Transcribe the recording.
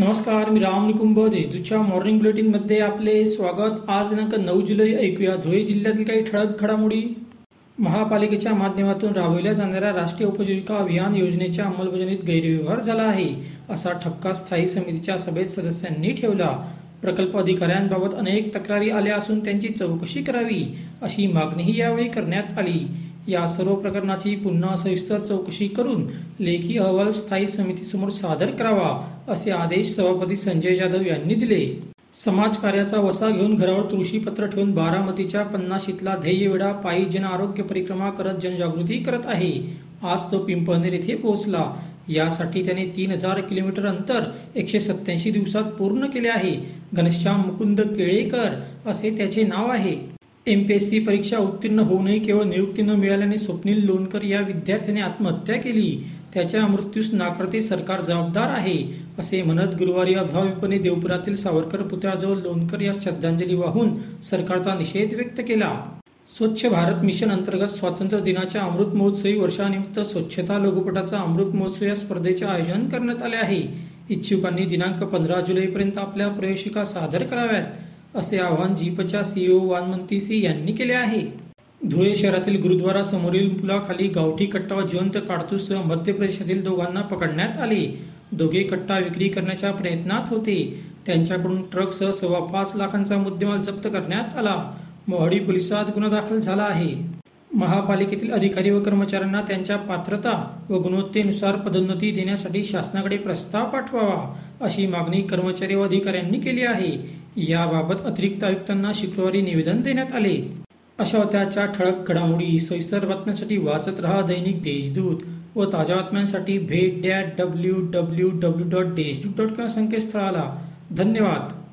नमस्कार मी राम निकुंभ देशदूतच्या मॉर्निंग बुलेटिनमध्ये आपले स्वागत. आज दिनांक नऊ जुलै ऐकूया. धुळे जिल्ह्यातील काही ठळक घडामोडी. महापालिकेच्या माध्यमातून राबविल्या जाणाऱ्या राष्ट्रीय उपजीविका अभियान योजनेच्या अंमलबजावणीत गैरव्यवहार झाला आहे असा ठपका स्थायी समितीच्या सभेत सदस्यांनी ठेवला. प्रकल्प अधिकाऱ्यांबाबत अनेक तक्रारी आल्या असून त्यांची चौकशी करावी अशी मागणीही यावेळी करण्यात आली. या सर्व प्रकरणाची पुन्हा सविस्तर चौकशी करून लेखी अहवाल स्थायी समितीसमोर सादर करावा असे आदेश सभापती संजय जाधव यांनी दिले. समाजकार्याचा वसा घेऊन घरावर तुळशीपत्र ठेवून बारामतीच्या पन्नाशीतला ध्येयवेडा पायी जन आरोग्य परिक्रमा करत जनजागृती करत आहे. आज तो पिंपळनेर येथे पोहोचला. यासाठी त्याने तीन हजार किलोमीटर अंतर एकशे सत्याऐंशी दिवसात पूर्ण केले आहे. घनश्याम मुकुंद केळेकर असे त्याचे नाव आहे. एमपीएससी परीक्षा उत्तीर्ण होऊनही केवळ नियुक्ती न मिळाल्याने स्वप्नील लोणकर या विद्यार्थ्याने आत्महत्या केली. त्याच्या मृत्यूस नाकारते सरकार जबाबदार आहे असे म्हणत गुरुवारी अभावीपणे देवपुरातील सावरकर पुतळ्याजवळ लोणकर या श्रद्धांजली वाहून सरकारचा निषेध व्यक्त केला. स्वच्छ भारत मिशन अंतर्गत स्वातंत्र्य दिनाच्या अमृत महोत्सवी वर्षानिमित्त स्वच्छता लघुपटाचा अमृत महोत्सव या स्पर्धेचे आयोजन करण्यात आले आहे. इच्छुकांनी दिनांक पंधरा जुलैपर्यंत आपल्या प्रवेशिका सादर कराव्यात. असे आवाहन जीपच्या सीईओ वानमंती सिंह यांनी केले आहे. धुळे शहरातील गुरुद्वारा समोरील पुलाखाली गावठी कट्टा व जिवंत काडतूससह मध्य प्रदेशातील दोघांना पकडण्यात आले. दोघे कट्टा विक्री करण्याच्या प्रयत्नात होते. त्यांच्याकडून ट्रकसह सव्वा पाच लाखांचा मुद्देमाल जप्त करण्यात आला. मोहाडी पोलिसात गुन्हा दाखल झाला आहे. महापालिकेतील अधिकारी व कर्मचाऱ्यांना त्यांच्या पात्रता व गुणवत्तेनुसार पदोन्नती देण्यासाठी शासनाकडे प्रस्ताव पाठवावा अशी मागणी कर्मचारी व अधिकाऱ्यांनी केली आहे. याबाबत अतिरिक्त आयुक्तांना शुक्रवारी निवेदन देण्यात आले. अशा होत्याच्या ठळक घडामोडी सविस्तर बातम्यांसाठी वाचत रहा दैनिक देशदूत व ताज्या बातम्यांसाठी भेट that W W W dot Deshdoot dot com संकेतस्थळाला. धन्यवाद.